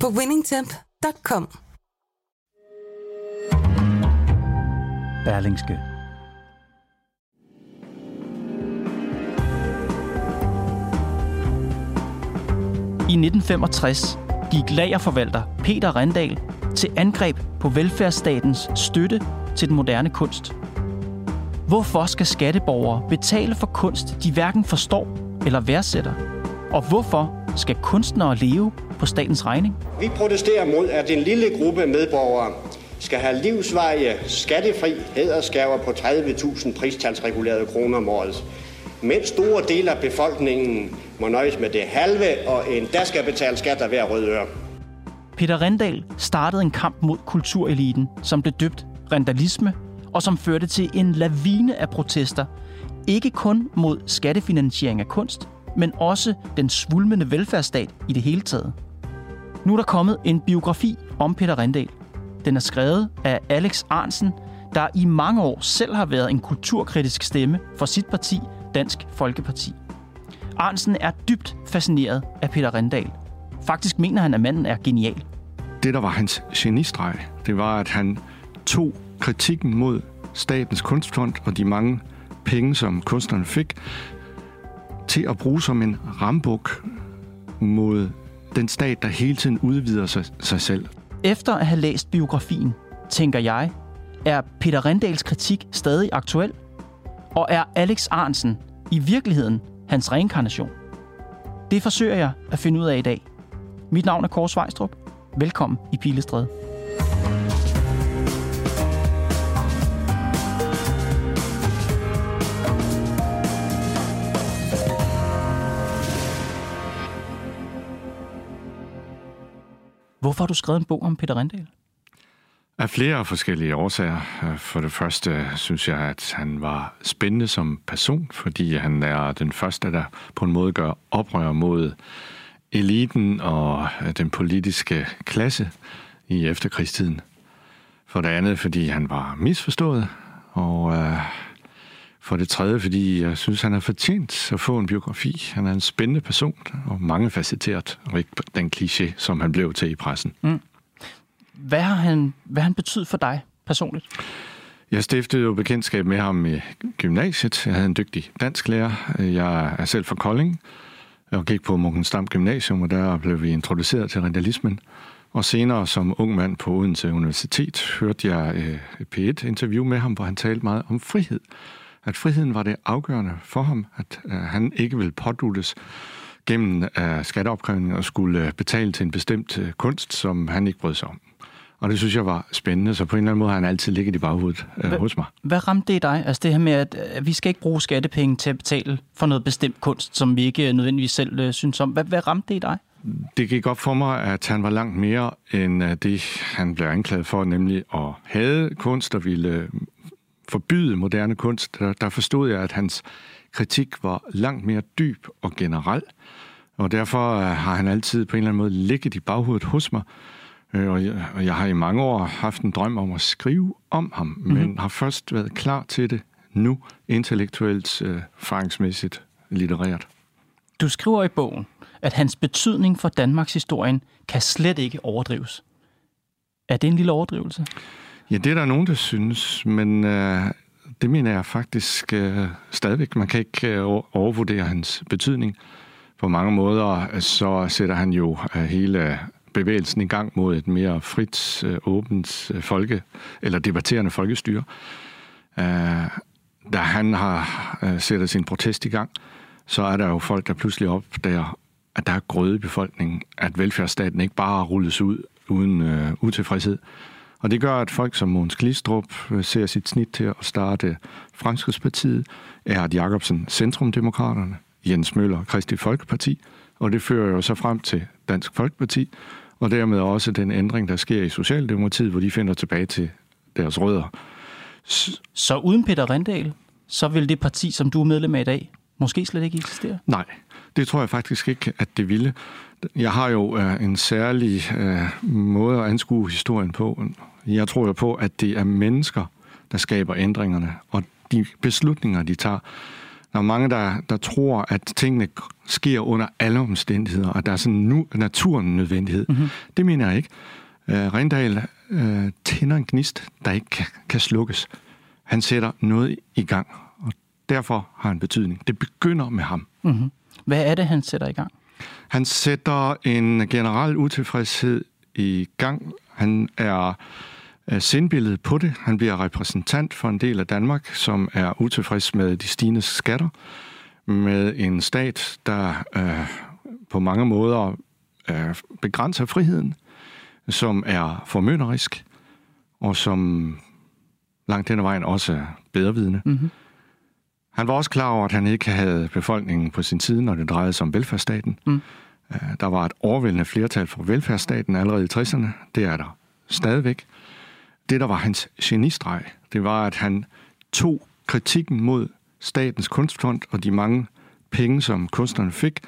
på winningtemp.com. Berlingske. I 1965 gik lagerforvalter Peter Rendal til angreb på velfærdsstatens støtte til den moderne kunst. Hvorfor skal skatteborgere betale for kunst, de hverken forstår eller værdsætter? Og hvorfor skal kunstnere leve på statens regning? Vi protesterer mod, at en lille gruppe medborgere skal have livsveje skattefri hædersgaver på 30.000 pristalsregulerede kroner om året, mens store dele af befolkningen må nøjes med det halve, og endda skal betale skat af hver rød øre. Peter Rendal startede en kamp mod kultureliten, som blev døbt rendalisme, og som førte til en lavine af protester, ikke kun mod skattefinansiering af kunst, men også den svulmende velfærdsstat i det hele taget. Nu er der kommet en biografi om Peter Rendal. Den er skrevet af Alex Arnsen, der i mange år selv har været en kulturkritisk stemme for sit parti, Dansk Folkeparti. Arnsen er dybt fascineret af Peter Rendal. Faktisk mener han, at manden er genial. Det, der var hans genistreg, det var, at han tog kritikken mod Statens Kunstfond og de mange penge, som kunstnerne fik, til at bruge som en rambuk mod den stat, der hele tiden udvider sig, sig selv. Efter at have læst biografien, tænker jeg, er Peter Rendals kritik stadig aktuel? Og er Alex Arnsen i virkeligheden hans reinkarnation? Det forsøger jeg at finde ud af i dag. Mit navn er Kåre Svejstrup. Velkommen i Pilestræde. Hvorfor har du skrevet en bog om Peter Rendal? Af flere forskellige årsager. For det første synes jeg, at han var spændende som person, fordi han er den første, der på en måde gør oprør mod eliten og den politiske klasse i efterkrigstiden. For det andet, fordi han var misforstået, og øh, for det tredje, fordi jeg synes, han har fortjent at få en biografi. Han er en spændende person, og mange facetteret, og ikke den kliché, som han blev til i pressen. Mm. Hvad har han, hvad har han betydet for dig personligt? Jeg stiftede jo bekendtskab med ham i gymnasiet. Jeg havde en dygtig dansklærer. Jeg er selv fra Kolding, og gik på Munkensdam Gymnasium, og der blev vi introduceret til realismen. Og senere som ung mand på Odense Universitet hørte jeg et P1-interview med ham, hvor han talte meget om frihed. At friheden var det afgørende for ham, at han ikke ville påduttes gennem skatteopkrævning og skulle betale til en bestemt kunst, som han ikke brød sig om. Og det synes jeg var spændende, så på en eller anden måde har han altid ligget i baghovedet øh, hos mig. Hvad ramte det dig? Altså det her med, at, at vi skal ikke bruge skattepenge til at betale for noget bestemt kunst, som vi ikke nødvendigvis selv øh, synes om. Hvad, hvad ramte det i dig? Det gik op for mig, at han var langt mere end øh, det, han blev anklaget for, nemlig at have kunst og ville øh, forbyde moderne kunst. Der, der forstod jeg, at hans kritik var langt mere dyb og generel. Og derfor øh, har han altid på en eller anden måde ligget i baghovedet hos mig. Og jeg, og jeg har i mange år haft en drøm om at skrive om ham, mm-hmm. men har først været klar til det nu, intellektuelt, øh, erfaringsmæssigt, litterært. Du skriver i bogen, at hans betydning for Danmarks historien kan slet ikke overdrives. Er det en lille overdrivelse? Ja, det er der nogen, der synes, men øh, det mener jeg faktisk øh, stadigvæk. Man kan ikke øh, overvurdere hans betydning. På mange måder øh, så sætter han jo øh, hele bevægelsen i gang mod et mere frit, øh, åbent øh, folke, eller debatterende folkestyre. Øh, da han har øh, sætter sin protest i gang, så er der jo folk, der pludselig opdager, at der er grøde i befolkningen, at velfærdsstaten ikke bare rulles ud uden øh, utilfredshed. Og det gør, at folk som Måns Glistrup ser sit snit til at starte Fremskridspartiet, Erhard Jacobsen Centrumdemokraterne, Jens Møller Kristi Folkeparti, og det fører jo så frem til Dansk Folkeparti, og dermed også den ændring, der sker i Socialdemokratiet, hvor de finder tilbage til deres rødder. Så uden Peter Rindal, så vil det parti, som du er medlem af i dag, måske slet ikke eksistere? Nej, det tror jeg faktisk ikke, at det ville. Jeg har jo uh, en særlig uh, måde at anskue historien på. Jeg tror jo på, at det er mennesker, der skaber ændringerne, og de beslutninger, de tager. Der er mange, der, der tror, at tingene sker under alle omstændigheder, og der er sådan nu naturen nødvendighed. Mm-hmm. Det mener jeg ikke. Uh, Rindal uh, tænder en gnist, der ikke kan, kan slukkes. Han sætter noget i gang, og derfor har han betydning. Det begynder med ham. Mm-hmm. Hvad er det, han sætter i gang? Han sætter en generel utilfredshed i gang. Han er sindbilledet på det. Han bliver repræsentant for en del af Danmark, som er utilfreds med de stigende skatter, med en stat, der øh, på mange måder øh, begrænser friheden, som er formynderisk, og som langt ad vejen også er bedrevidende. Mm-hmm. Han var også klar over, at han ikke havde befolkningen på sin side, når det drejede sig om velfærdsstaten. Mm. Der var et overvældende flertal for velfærdsstaten allerede i 60'erne. Det er der stadigvæk. Det, der var hans genistreg, det var, at han tog kritikken mod statens kunstfond og de mange penge, som kunstnerne fik,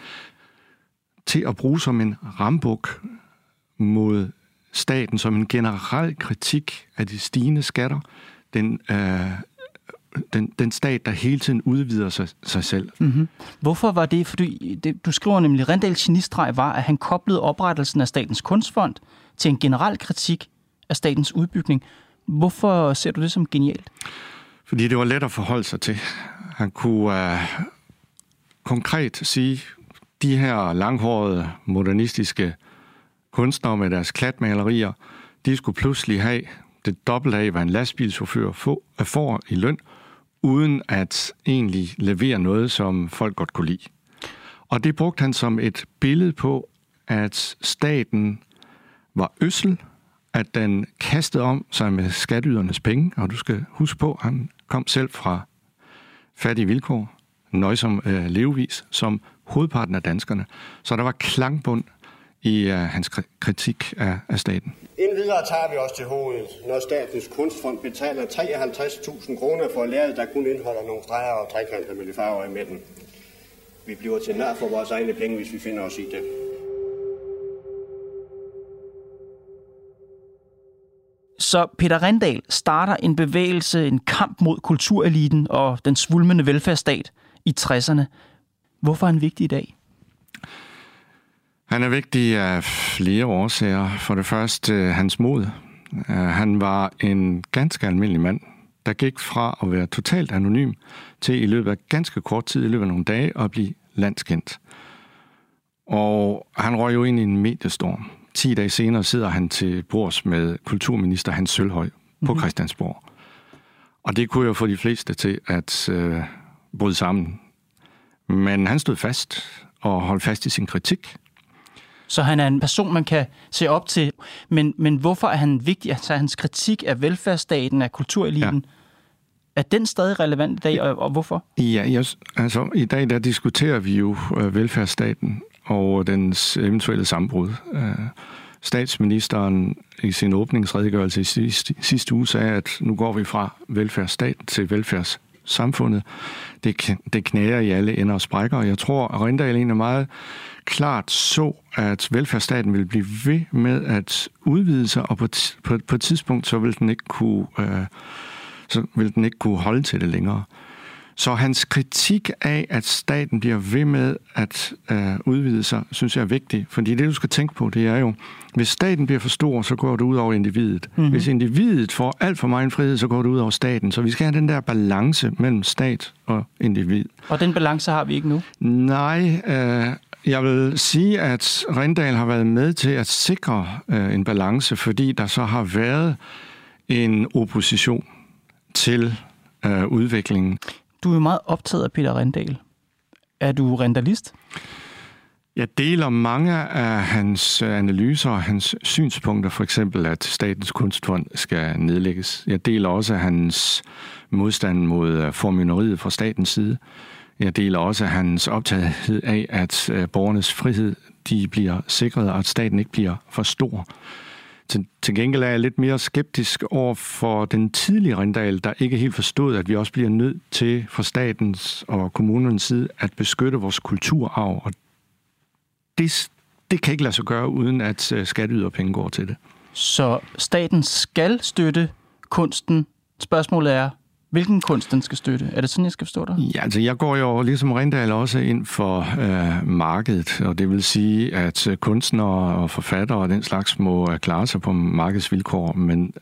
til at bruge som en rambuk mod staten, som en generel kritik af de stigende skatter, den øh, den, den stat, der hele tiden udvider sig, sig selv. Mm-hmm. Hvorfor var det? Fordi det, du skriver nemlig, Rendals genistreg var, at han koblede oprettelsen af Statens Kunstfond til en generel kritik af statens udbygning. Hvorfor ser du det som genialt? Fordi det var let at forholde sig til. Han kunne uh, konkret sige, de her langhårede, modernistiske kunstnere med deres klatmalerier, de skulle pludselig have det dobbelt af, hvad en lastbilschauffør får i løn, uden at egentlig levere noget, som folk godt kunne lide. Og det brugte han som et billede på, at staten var øssel, at den kastede om sig med skatteydernes penge, og du skal huske på, han kom selv fra fattige vilkår, nøjsom øh, levevis, som hovedparten af danskerne. Så der var klangbund i uh, hans kritik af, af staten. Indvidere tager vi os til hovedet, når Statens Kunstfond betaler 53.000 kroner for at lære, der kun indeholder nogle streger og trekanter med de farver i midten. Vi bliver til nær for vores egne penge, hvis vi finder os i det. Så Peter Rendal starter en bevægelse, en kamp mod kultureliten og den svulmende velfærdsstat i 60'erne. Hvorfor er han vigtig i dag? Han er vigtig af flere årsager. For det første øh, hans mod. Øh, han var en ganske almindelig mand, der gik fra at være totalt anonym til i løbet af ganske kort tid, i løbet af nogle dage, at blive landskendt. Og han røg jo ind i en mediestorm. 10 dage senere sidder han til bords med kulturminister Hans Sølhøj på mm-hmm. Christiansborg. Og det kunne jo få de fleste til at øh, bryde sammen. Men han stod fast og holdt fast i sin kritik. Så han er en person, man kan se op til. Men, men hvorfor er han vigtig? Altså hans kritik af velfærdsstaten, af kultureliten, ja. Er den stadig relevant i dag, og, og hvorfor? Ja, yes, altså i dag der diskuterer vi jo øh, velfærdsstaten og dens eventuelle sammenbrud. Øh, statsministeren i sin åbningsredegørelse i sidste, sidste uge sagde, at nu går vi fra velfærdsstaten til velfærdssamfundet. Det, det knærer i alle ender og sprækker, og jeg tror, at Rindal er meget klart så, at velfærdsstaten vil blive ved med at udvide sig, og på, på, på et tidspunkt så vil den ikke kunne, øh, så vil den ikke kunne holde til det længere. Så hans kritik af, at staten bliver ved med at øh, udvide sig, synes jeg er vigtig. Fordi det, du skal tænke på, det er jo, hvis staten bliver for stor, så går det ud over individet. Mm-hmm. Hvis individet får alt for meget frihed, så går det ud over staten. Så vi skal have den der balance mellem stat og individ. Og den balance har vi ikke nu? Nej, øh, jeg vil sige, at Rindal har været med til at sikre øh, en balance, fordi der så har været en opposition til øh, udviklingen. Du er meget optaget af Peter Rendal. Er du rendalist? Jeg deler mange af hans øh, analyser og hans synspunkter, for eksempel at Statens Kunstfond skal nedlægges. Jeg deler også hans modstand mod øh, formyneriet fra statens side. Jeg deler også hans optagethed af, at øh, borgernes frihed de bliver sikret, og at staten ikke bliver for stor. Til, til gengæld er jeg lidt mere skeptisk over for den tidlige Rindal, der ikke helt forstod, at vi også bliver nødt til fra statens og kommunens side at beskytte vores kulturarv. Og det, det kan ikke lade sig gøre, uden at øh, skatteyderpenge går til det. Så staten skal støtte kunsten. Spørgsmålet er, hvilken kunst den skal støtte. Er det sådan, jeg skal forstå dig? Ja, altså jeg går jo ligesom Rindal også ind for øh, markedet, og det vil sige, at øh, kunstnere og forfattere og den slags må øh, klare sig på markedsvilkår, men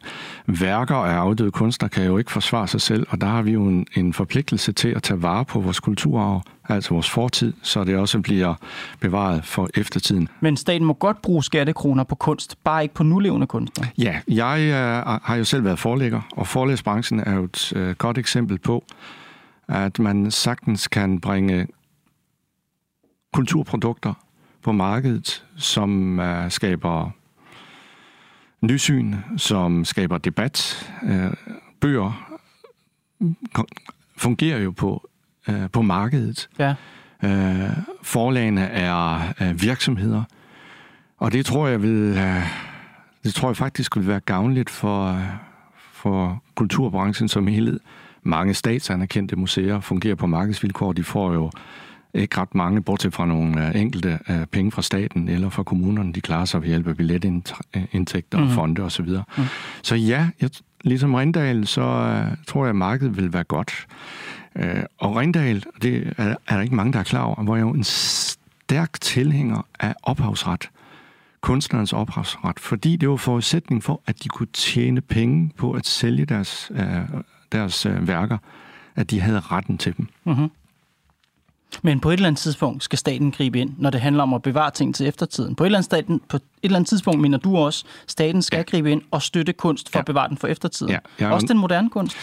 værker af afdøde kunstnere kan jo ikke forsvare sig selv, og der har vi jo en, en forpligtelse til at tage vare på vores kulturarv altså vores fortid, så det også bliver bevaret for eftertiden. Men staten må godt bruge skattekroner på kunst, bare ikke på nulevende kunstnere? Ja, jeg øh, har jo selv været forlægger, og forlægsbranchen er jo et øh, godt eksempel på, at man sagtens kan bringe kulturprodukter på markedet, som øh, skaber nysyn, som skaber debat. Øh, bøger fungerer jo på øh, på markedet. Ja. Øh, forlagene er øh, virksomheder, og det tror jeg vil, øh, det tror jeg faktisk vil være gavnligt for, øh, for kulturbranchen som helhed. Mange statsanerkendte museer fungerer på markedsvilkår. De får jo ikke ret mange, bortset fra nogle øh, enkelte øh, penge fra staten eller fra kommunerne. De klarer sig ved hjælp af billetindtægter mm. og fonde osv. Så, mm. så ja, jeg, ligesom Rindal, så uh, tror jeg, at markedet vil være godt. Øh, og Rindal, det er, er der ikke mange, der er klar over, var jo en stærk tilhænger af ophavsret, kunstnerens ophavsret, fordi det var forudsætning for, at de kunne tjene penge på at sælge deres, øh, deres øh, værker, at de havde retten til dem. Mm-hmm. Men på et eller andet tidspunkt skal staten gribe ind, når det handler om at bevare ting til eftertiden. På et eller andet, staten, på et eller andet tidspunkt mener du også, at staten skal ja. gribe ind og støtte kunst for ja. at bevare den for eftertiden. Ja, ja, også den moderne kunst.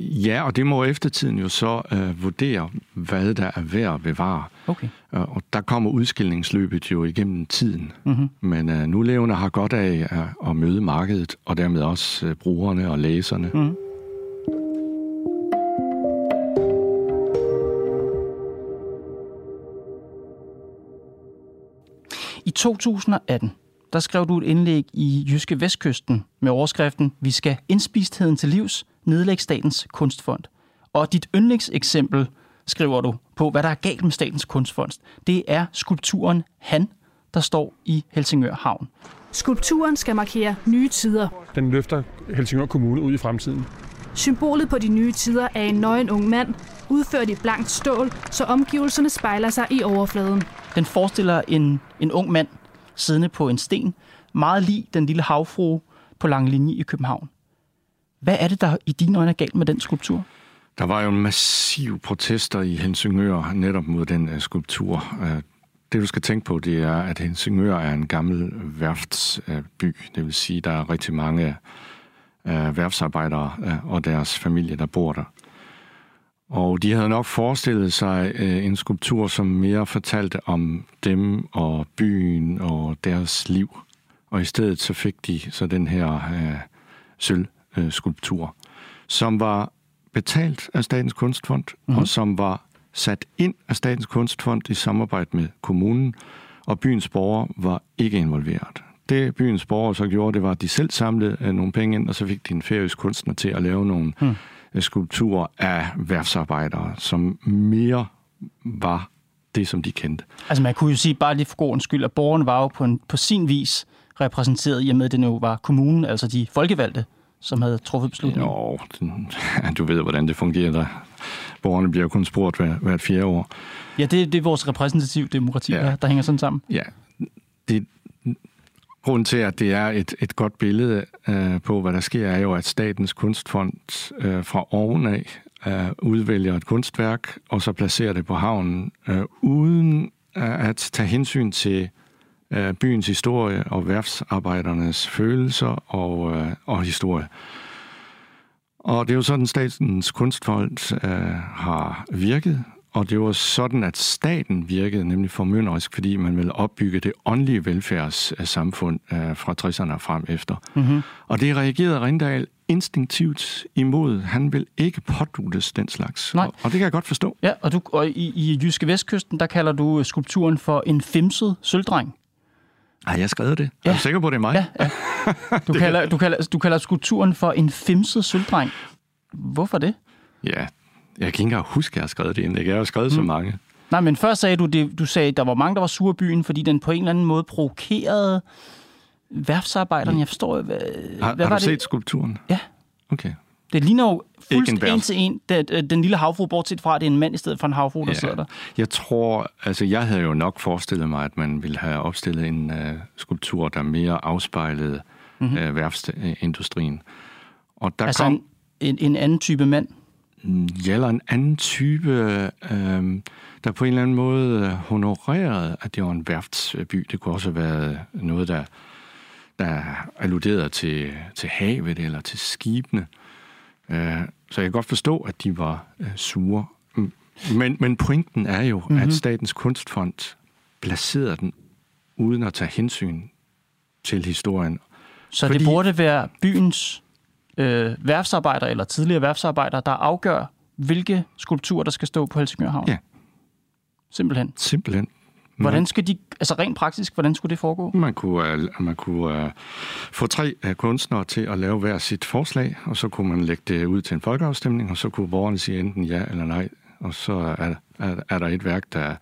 Ja, og det må eftertiden jo så øh, vurdere, hvad der er værd at bevare. Okay. Og der kommer udskillingsløbet jo igennem tiden. Mm-hmm. Men øh, nu levende har godt af at, at møde markedet, og dermed også øh, brugerne og læserne. Mm-hmm. I 2018, der skrev du et indlæg i Jyske Vestkysten med overskriften Vi skal indspistheden til livs, nedlægge Statens Kunstfond. Og dit yndlingseksempel, skriver du, på hvad der er galt med Statens Kunstfond, det er skulpturen Han, der står i Helsingør Havn. Skulpturen skal markere nye tider. Den løfter Helsingør Kommune ud i fremtiden. Symbolet på de nye tider er en nøgen ung mand, udført i blankt stål, så omgivelserne spejler sig i overfladen. Den forestiller en, en ung mand siddende på en sten, meget lig den lille havfrue på lang linje i København. Hvad er det, der i dine øjne er galt med den skulptur? Der var jo en massiv protester i Helsingør netop mod den uh, skulptur. Uh, det du skal tænke på, det er, at Helsingør er en gammel værftsby. Uh, det vil sige, der er rigtig mange uh, værftsarbejdere uh, og deres familie, der bor der. Og de havde nok forestillet sig uh, en skulptur, som mere fortalte om dem og byen og deres liv. Og i stedet så fik de så den her øh, skulptur, som var betalt af Statens Kunstfond, mm-hmm. og som var sat ind af Statens Kunstfond i samarbejde med kommunen, og byens borgere var ikke involveret. Det byens borgere så gjorde, det var, at de selv samlede øh, nogle penge ind, og så fik de en færøsk kunstner til at lave nogle mm. Skulpturer af værftsarbejdere, som mere var det, som de kendte. Altså man kunne jo sige, bare lige for god skyld, at borgerne var jo på, en, på sin vis repræsenteret, i og med at det nu var kommunen, altså de folkevalgte, som havde truffet beslutningen? Jo, du ved, hvordan det fungerer. Der. Borgerne bliver kun spurgt hver, hvert fjerde år. Ja, det, det er vores repræsentative demokrati, ja. der, der hænger sådan sammen. Ja, det, grunden til, at det er et, et godt billede øh, på, hvad der sker, er jo, at Statens Kunstfond øh, fra ovenaf øh, udvælger et kunstværk, og så placerer det på havnen, øh, uden øh, at tage hensyn til øh, byens historie og værfsarbejdernes følelser og, øh, og historie. Og det er jo sådan, Statens Kunstfond øh, har virket, og det var sådan, at staten virkede nemlig formynderisk, fordi man ville opbygge det åndelige velfærdssamfund øh, fra 60'erne og frem efter. Mm-hmm. Og det reagerede Rindal instinktivt imod. Han vil ikke pådutes den slags. Nej. Og, og det kan jeg godt forstå. Ja, og, du, og i, i Jyske Vestkysten, der kalder du skulpturen for en femset sølvdreng. Har jeg skrevet det? Ja. Er du sikker på, det er mig? Ja, ja. Du, kalder, du, kalder, du kalder skulpturen for en femset sølvdreng. Hvorfor det? Ja, jeg kan ikke engang huske, at jeg har skrevet det indlæg. Jeg har jo skrevet mm. så mange. Nej, men først sagde du, det, du sagde, at der var mange, der var sure byen, fordi den på en eller anden måde provokerede værftsarbejderne. Jeg forstår, hvad, Har, hvad har var du det? set skulpturen? Ja. Okay. Det ligner jo fuldstændig en til en, den, den lille havfru, bortset fra, at det er en mand i stedet for en havfru, der sidder der. Jeg tror, altså jeg havde jo nok forestillet mig, at man ville have opstillet en uh, skulptur, der mere afspejlede mm-hmm. uh, værftsindustrien. Og der Altså kom en, en anden type mand. Eller en anden type, øh, der på en eller anden måde honorerede, at det var en værftsby. Det kunne også have været noget, der, der alluderede til, til havet eller til skibene. Øh, så jeg kan godt forstå, at de var øh, sure. Men, men pointen er jo, mm-hmm. at Statens Kunstfond placerede den uden at tage hensyn til historien. Så Fordi- det burde være byens øh, værftsarbejdere eller tidligere værftsarbejdere, der afgør, hvilke skulpturer, der skal stå på Helsingør Havn. Ja. Simpelthen. Simpelthen. Hvordan skal de, altså rent praktisk, hvordan skulle det foregå? Man kunne, øh, man kunne uh, få tre uh, kunstnere til at lave hver sit forslag, og så kunne man lægge det ud til en folkeafstemning, og så kunne borgerne sige enten ja eller nej. Og så er, er, er der et værk, der,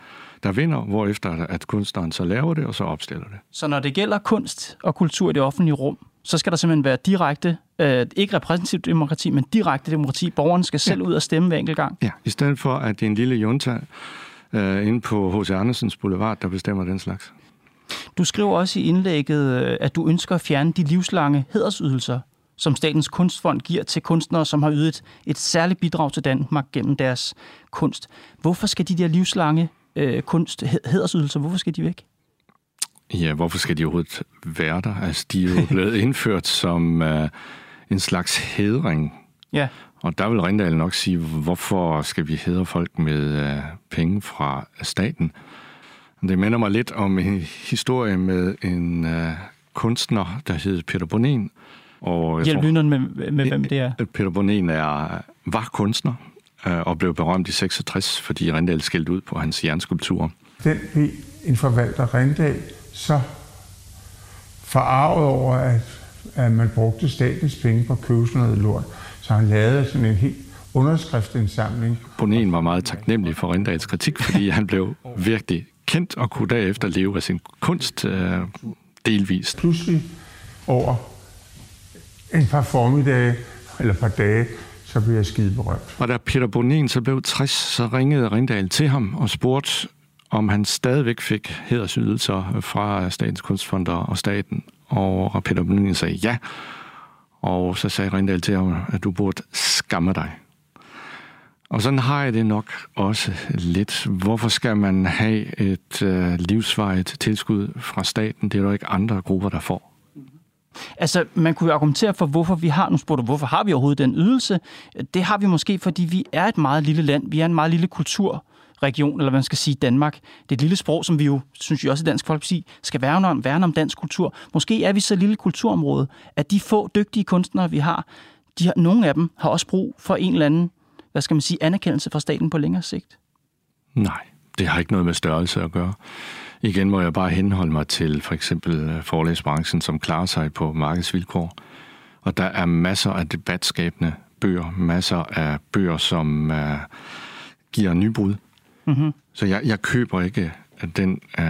der vinder, hvorefter at kunstneren så laver det, og så opstiller det. Så når det gælder kunst og kultur i det offentlige rum, så skal der simpelthen være direkte, øh, ikke repræsentativt demokrati, men direkte demokrati. Borgerne skal selv ud og stemme hver enkelt gang. Ja, i stedet for, at det er en lille junta uh, inde på H.C. Andersens Boulevard, der bestemmer den slags. Du skriver også i indlægget, øh, at du ønsker at fjerne de livslange hædersydelser, som Statens Kunstfond giver til kunstnere, som har ydet et særligt bidrag til Danmark gennem deres kunst. Hvorfor skal de der livslange øh, kunst, hædersydelser, hvorfor skal de væk? Ja, hvorfor skal de overhovedet være der? Altså, de er jo blevet indført som uh, en slags hedring Ja, Og der vil Rindal nok sige, hvorfor skal vi hædre folk med øh, penge fra staten? Det minder mig lidt om en historie med en øh, kunstner, der hed Peter Bonin. Og hjælp lytteren med, med hvem det er. Peter Bonin er, var kunstner øh, og blev berømt i 66, fordi Rindal skældte ud på hans jernskulpturer. Den blev en forvalter Rindal så forarvet over, at, at man brugte statens penge på at købe sådan noget lort. Så han lavede sådan en helt underskriftsindsamling. Bonin var meget taknemmelig for Rindals kritik, fordi han blev virkelig kendt og kunne derefter leve af sin kunst øh, delvist. Pludselig over en par formiddage, eller par dage, så blev jeg skide berømt. Og da Peter Bonin så blev 60, så ringede Rindal til ham og spurgte, om han stadigvæk fik hædersydelser fra Statens Kunstfond og staten. Og Peter Blinding sagde ja. Og så sagde Rindal til ham, at du burde skamme dig. Og sådan har jeg det nok også lidt. Hvorfor skal man have et øh, livsvarigt tilskud fra staten? Det er der ikke andre grupper, der får. Altså, man kunne jo argumentere for, hvorfor vi har, nu spurgte du, hvorfor har vi overhovedet den ydelse? Det har vi måske, fordi vi er et meget lille land. Vi er en meget lille kultur region, eller hvad man skal sige, Danmark. Det er et lille sprog, som vi jo, synes jeg også i Dansk Folkeparti, skal værne om, værne om dansk kultur. Måske er vi så et lille kulturområde, at de få dygtige kunstnere, vi har, de har, nogle af dem har også brug for en eller anden, hvad skal man sige, anerkendelse fra staten på længere sigt. Nej, det har ikke noget med størrelse at gøre. Igen må jeg bare henholde mig til for eksempel øh, forlæsbranchen, som klarer sig på markedsvilkår. Og der er masser af debatskabende bøger, masser af bøger, som uh, giver nybrud. Mm-hmm. Så jeg, jeg køber ikke den, uh,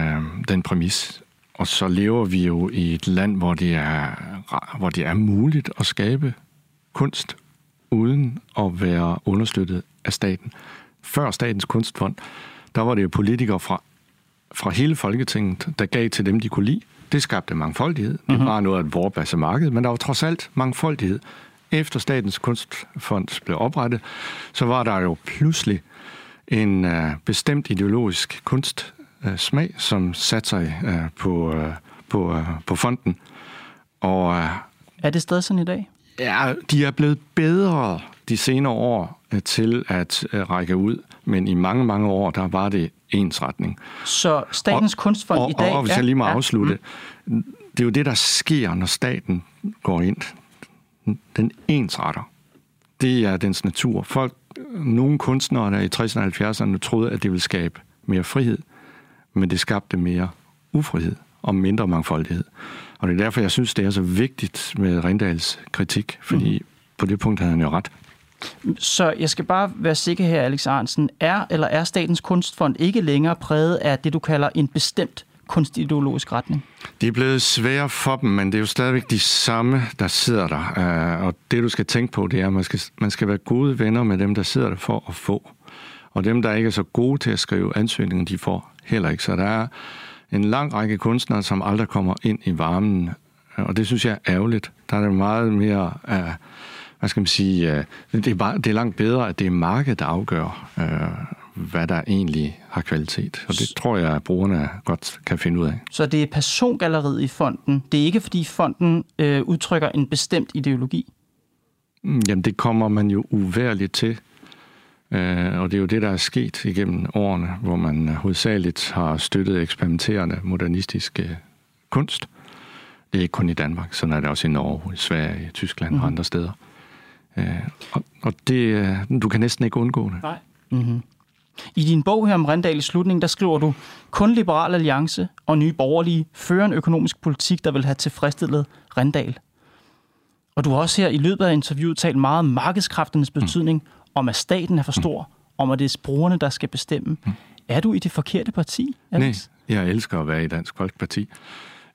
den præmis. Og så lever vi jo i et land, hvor det er, hvor det er muligt at skabe kunst uden at være understøttet af staten. Før Statens Kunstfond, der var det jo politikere fra, fra hele Folketinget, der gav til dem, de kunne lide. Det skabte mangfoldighed. Det var noget af et vorbasse marked, men der var trods alt mangfoldighed. Efter Statens Kunstfond blev oprettet, så var der jo pludselig en uh, bestemt ideologisk kunstsmag, uh, som satte sig uh, på, uh, på, uh, på fonden. Og uh, Er det stadig sådan i dag? Ja, de er blevet bedre de senere år øh, til at øh, række ud, men i mange, mange år, der var det ensretning. Så Statens og, Kunstfond og, i dag... Og, og hvis jeg lige må ja, afslutte, mm. det er jo det, der sker, når staten går ind. Den ensretter. Det er dens natur. Folk, nogle kunstnere, der i 60'erne og 70'erne troede, at det ville skabe mere frihed, men det skabte mere ufrihed og mindre mangfoldighed. Og det er derfor, jeg synes, det er så vigtigt med Rindals kritik, fordi mm. på det punkt havde han jo ret. Så jeg skal bare være sikker her, Alex Arnsen. Er eller er Statens Kunstfond ikke længere præget af det, du kalder en bestemt kunstideologisk retning? Det er blevet sværere for dem, men det er jo stadigvæk de samme, der sidder der. Øh, og det, du skal tænke på, det er, at man skal, man skal være gode venner med dem, der sidder der for at få. Og dem, der ikke er så gode til at skrive ansøgninger, de får heller ikke. Så der er en lang række kunstnere, som aldrig kommer ind i varmen. Og det synes jeg er ærgerligt. Der er det meget mere... Uh, hvad skal man sige, øh, det, er bare, det er langt bedre, at det er markedet, der afgør, hvad der egentlig har kvalitet. Og det tror jeg, at brugerne godt kan finde ud af. Så det er persongalleriet i fonden. Det er ikke, fordi fonden uh, udtrykker en bestemt ideologi? Mm, jamen, det kommer man jo uværligt til. Øh, og det er jo det, der er sket igennem årene, hvor man hovedsageligt har støttet eksperimenterende modernistisk kunst. Det er ikke kun i Danmark, sådan er det også i Norge, i Sverige, i Tyskland mm-hmm. og mhm. andre steder. Øh, og, og det, du kan næsten ikke undgå det. Nej. Mm-hmm. I din bog her om Rendal i slutningen, der skriver du, kun Liberal Alliance og Nye Borgerlige fører en økonomisk politik, der vil have tilfredsstillet Rendal. Og du har også her i løbet af interviewet talt meget om markedskræfternes mm. betydning, mm om at staten er for stor, mm. om at det er brugerne, der skal bestemme. Mm. Er du i det forkerte parti, Alex? Nej, jeg elsker at være i Dansk Folkeparti.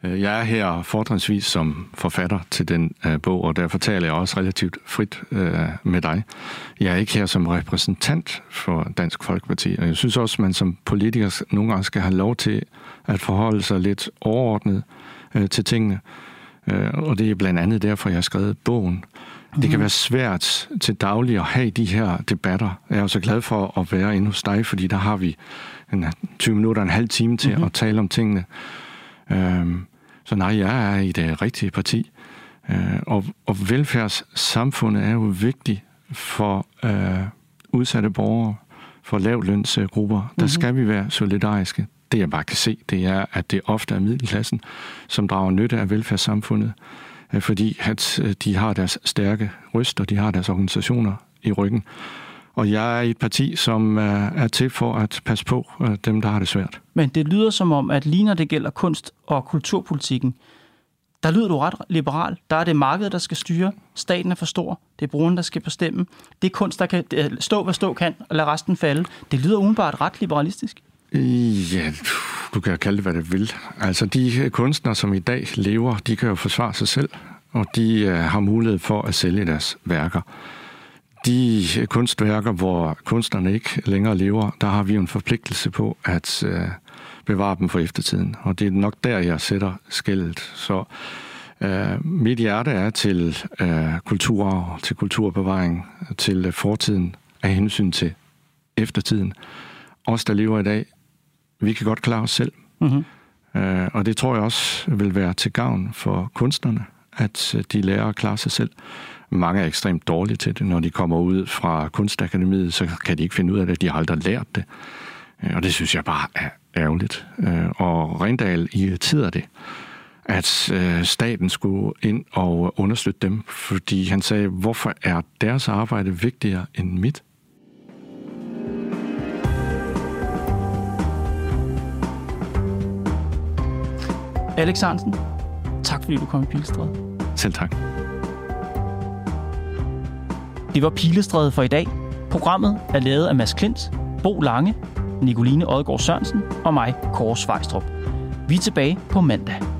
Øh, jeg er her fortrinsvis som forfatter til den uh, bog, og derfor taler jeg også relativt frit uh, med dig. Jeg er ikke her som repræsentant for Dansk Folkeparti, og jeg synes også, at man som politiker nogle gange skal have lov til at forholde sig lidt overordnet til tingene. Og det er blandt andet derfor, jeg har skrevet bogen. Det kan mhm. være svært til daglig at have de her debatter. Jeg er jo så glad for at være inde hos dig, fordi der har vi en 20 minutter, en halv time til mm-hmm. at tale om tingene. Øhm, så nej, jeg er i det rigtige parti. Øh, og, og velfærdssamfundet er jo vigtigt for øh, udsatte borgere, for lavlønsgrupper. Der mm-hmm. skal vi være solidariske. Det jeg bare kan se, det er, at det ofte er middelklassen, som drager nytte af velfærdssamfundet. Øh, fordi at øh, de har deres stærke ryst, og de har deres organisationer i ryggen. Og jeg er i et parti, som er til for at passe på øh, dem, der har det svært. Men det lyder som om, at lige når det gælder kunst- og kulturpolitikken, der lyder du ret liberal. Der er det markedet, der skal styre. Staten er for stor. Det er brugeren, der skal bestemme. Det er kunst, der kan stå, hvad stå kan, og lade resten falde. Det lyder umiddelbart ret liberalistisk. Ja, du kan kalde det, hvad det vil. Altså, de kunstnere, som i dag lever, de kan jo forsvare sig selv, og de har mulighed for at sælge deres værker. De kunstværker, hvor kunstnerne ikke længere lever, der har vi jo en forpligtelse på at uh, bevare dem for eftertiden. Og det er nok der, jeg sætter skældet. Så uh, mit hjerte er til uh, kultur, til kulturbevaring, til uh, fortiden af hensyn til eftertiden. Os, der lever i dag, vi kan godt klare os selv. Mm-hmm. Uh, og det tror jeg også vil være til gavn for kunstnerne, at øh, de lærer at klare sig selv. Mange er ekstremt dårlige til det. Når de kommer ud fra kunstakademiet, så kan de ikke finde ud af det. De har aldrig lært det. Øh, og det synes jeg bare er ærgerligt. Øh, og Rindal irriterer det, at staten skulle ind og understøtte dem, fordi han sagde, hvorfor er deres arbejde vigtigere end mit? Alex Hansen, tak fordi du kom i Pilestræde. Selv tak. Det var Pilestræde for i dag. Programmet er lavet af Mads Klint, Bo Lange, Nicoline Odgaard Sørensen og mig, Kåre Svejstrup. Vi er tilbage på mandag.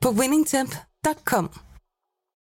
på winningtemp.com.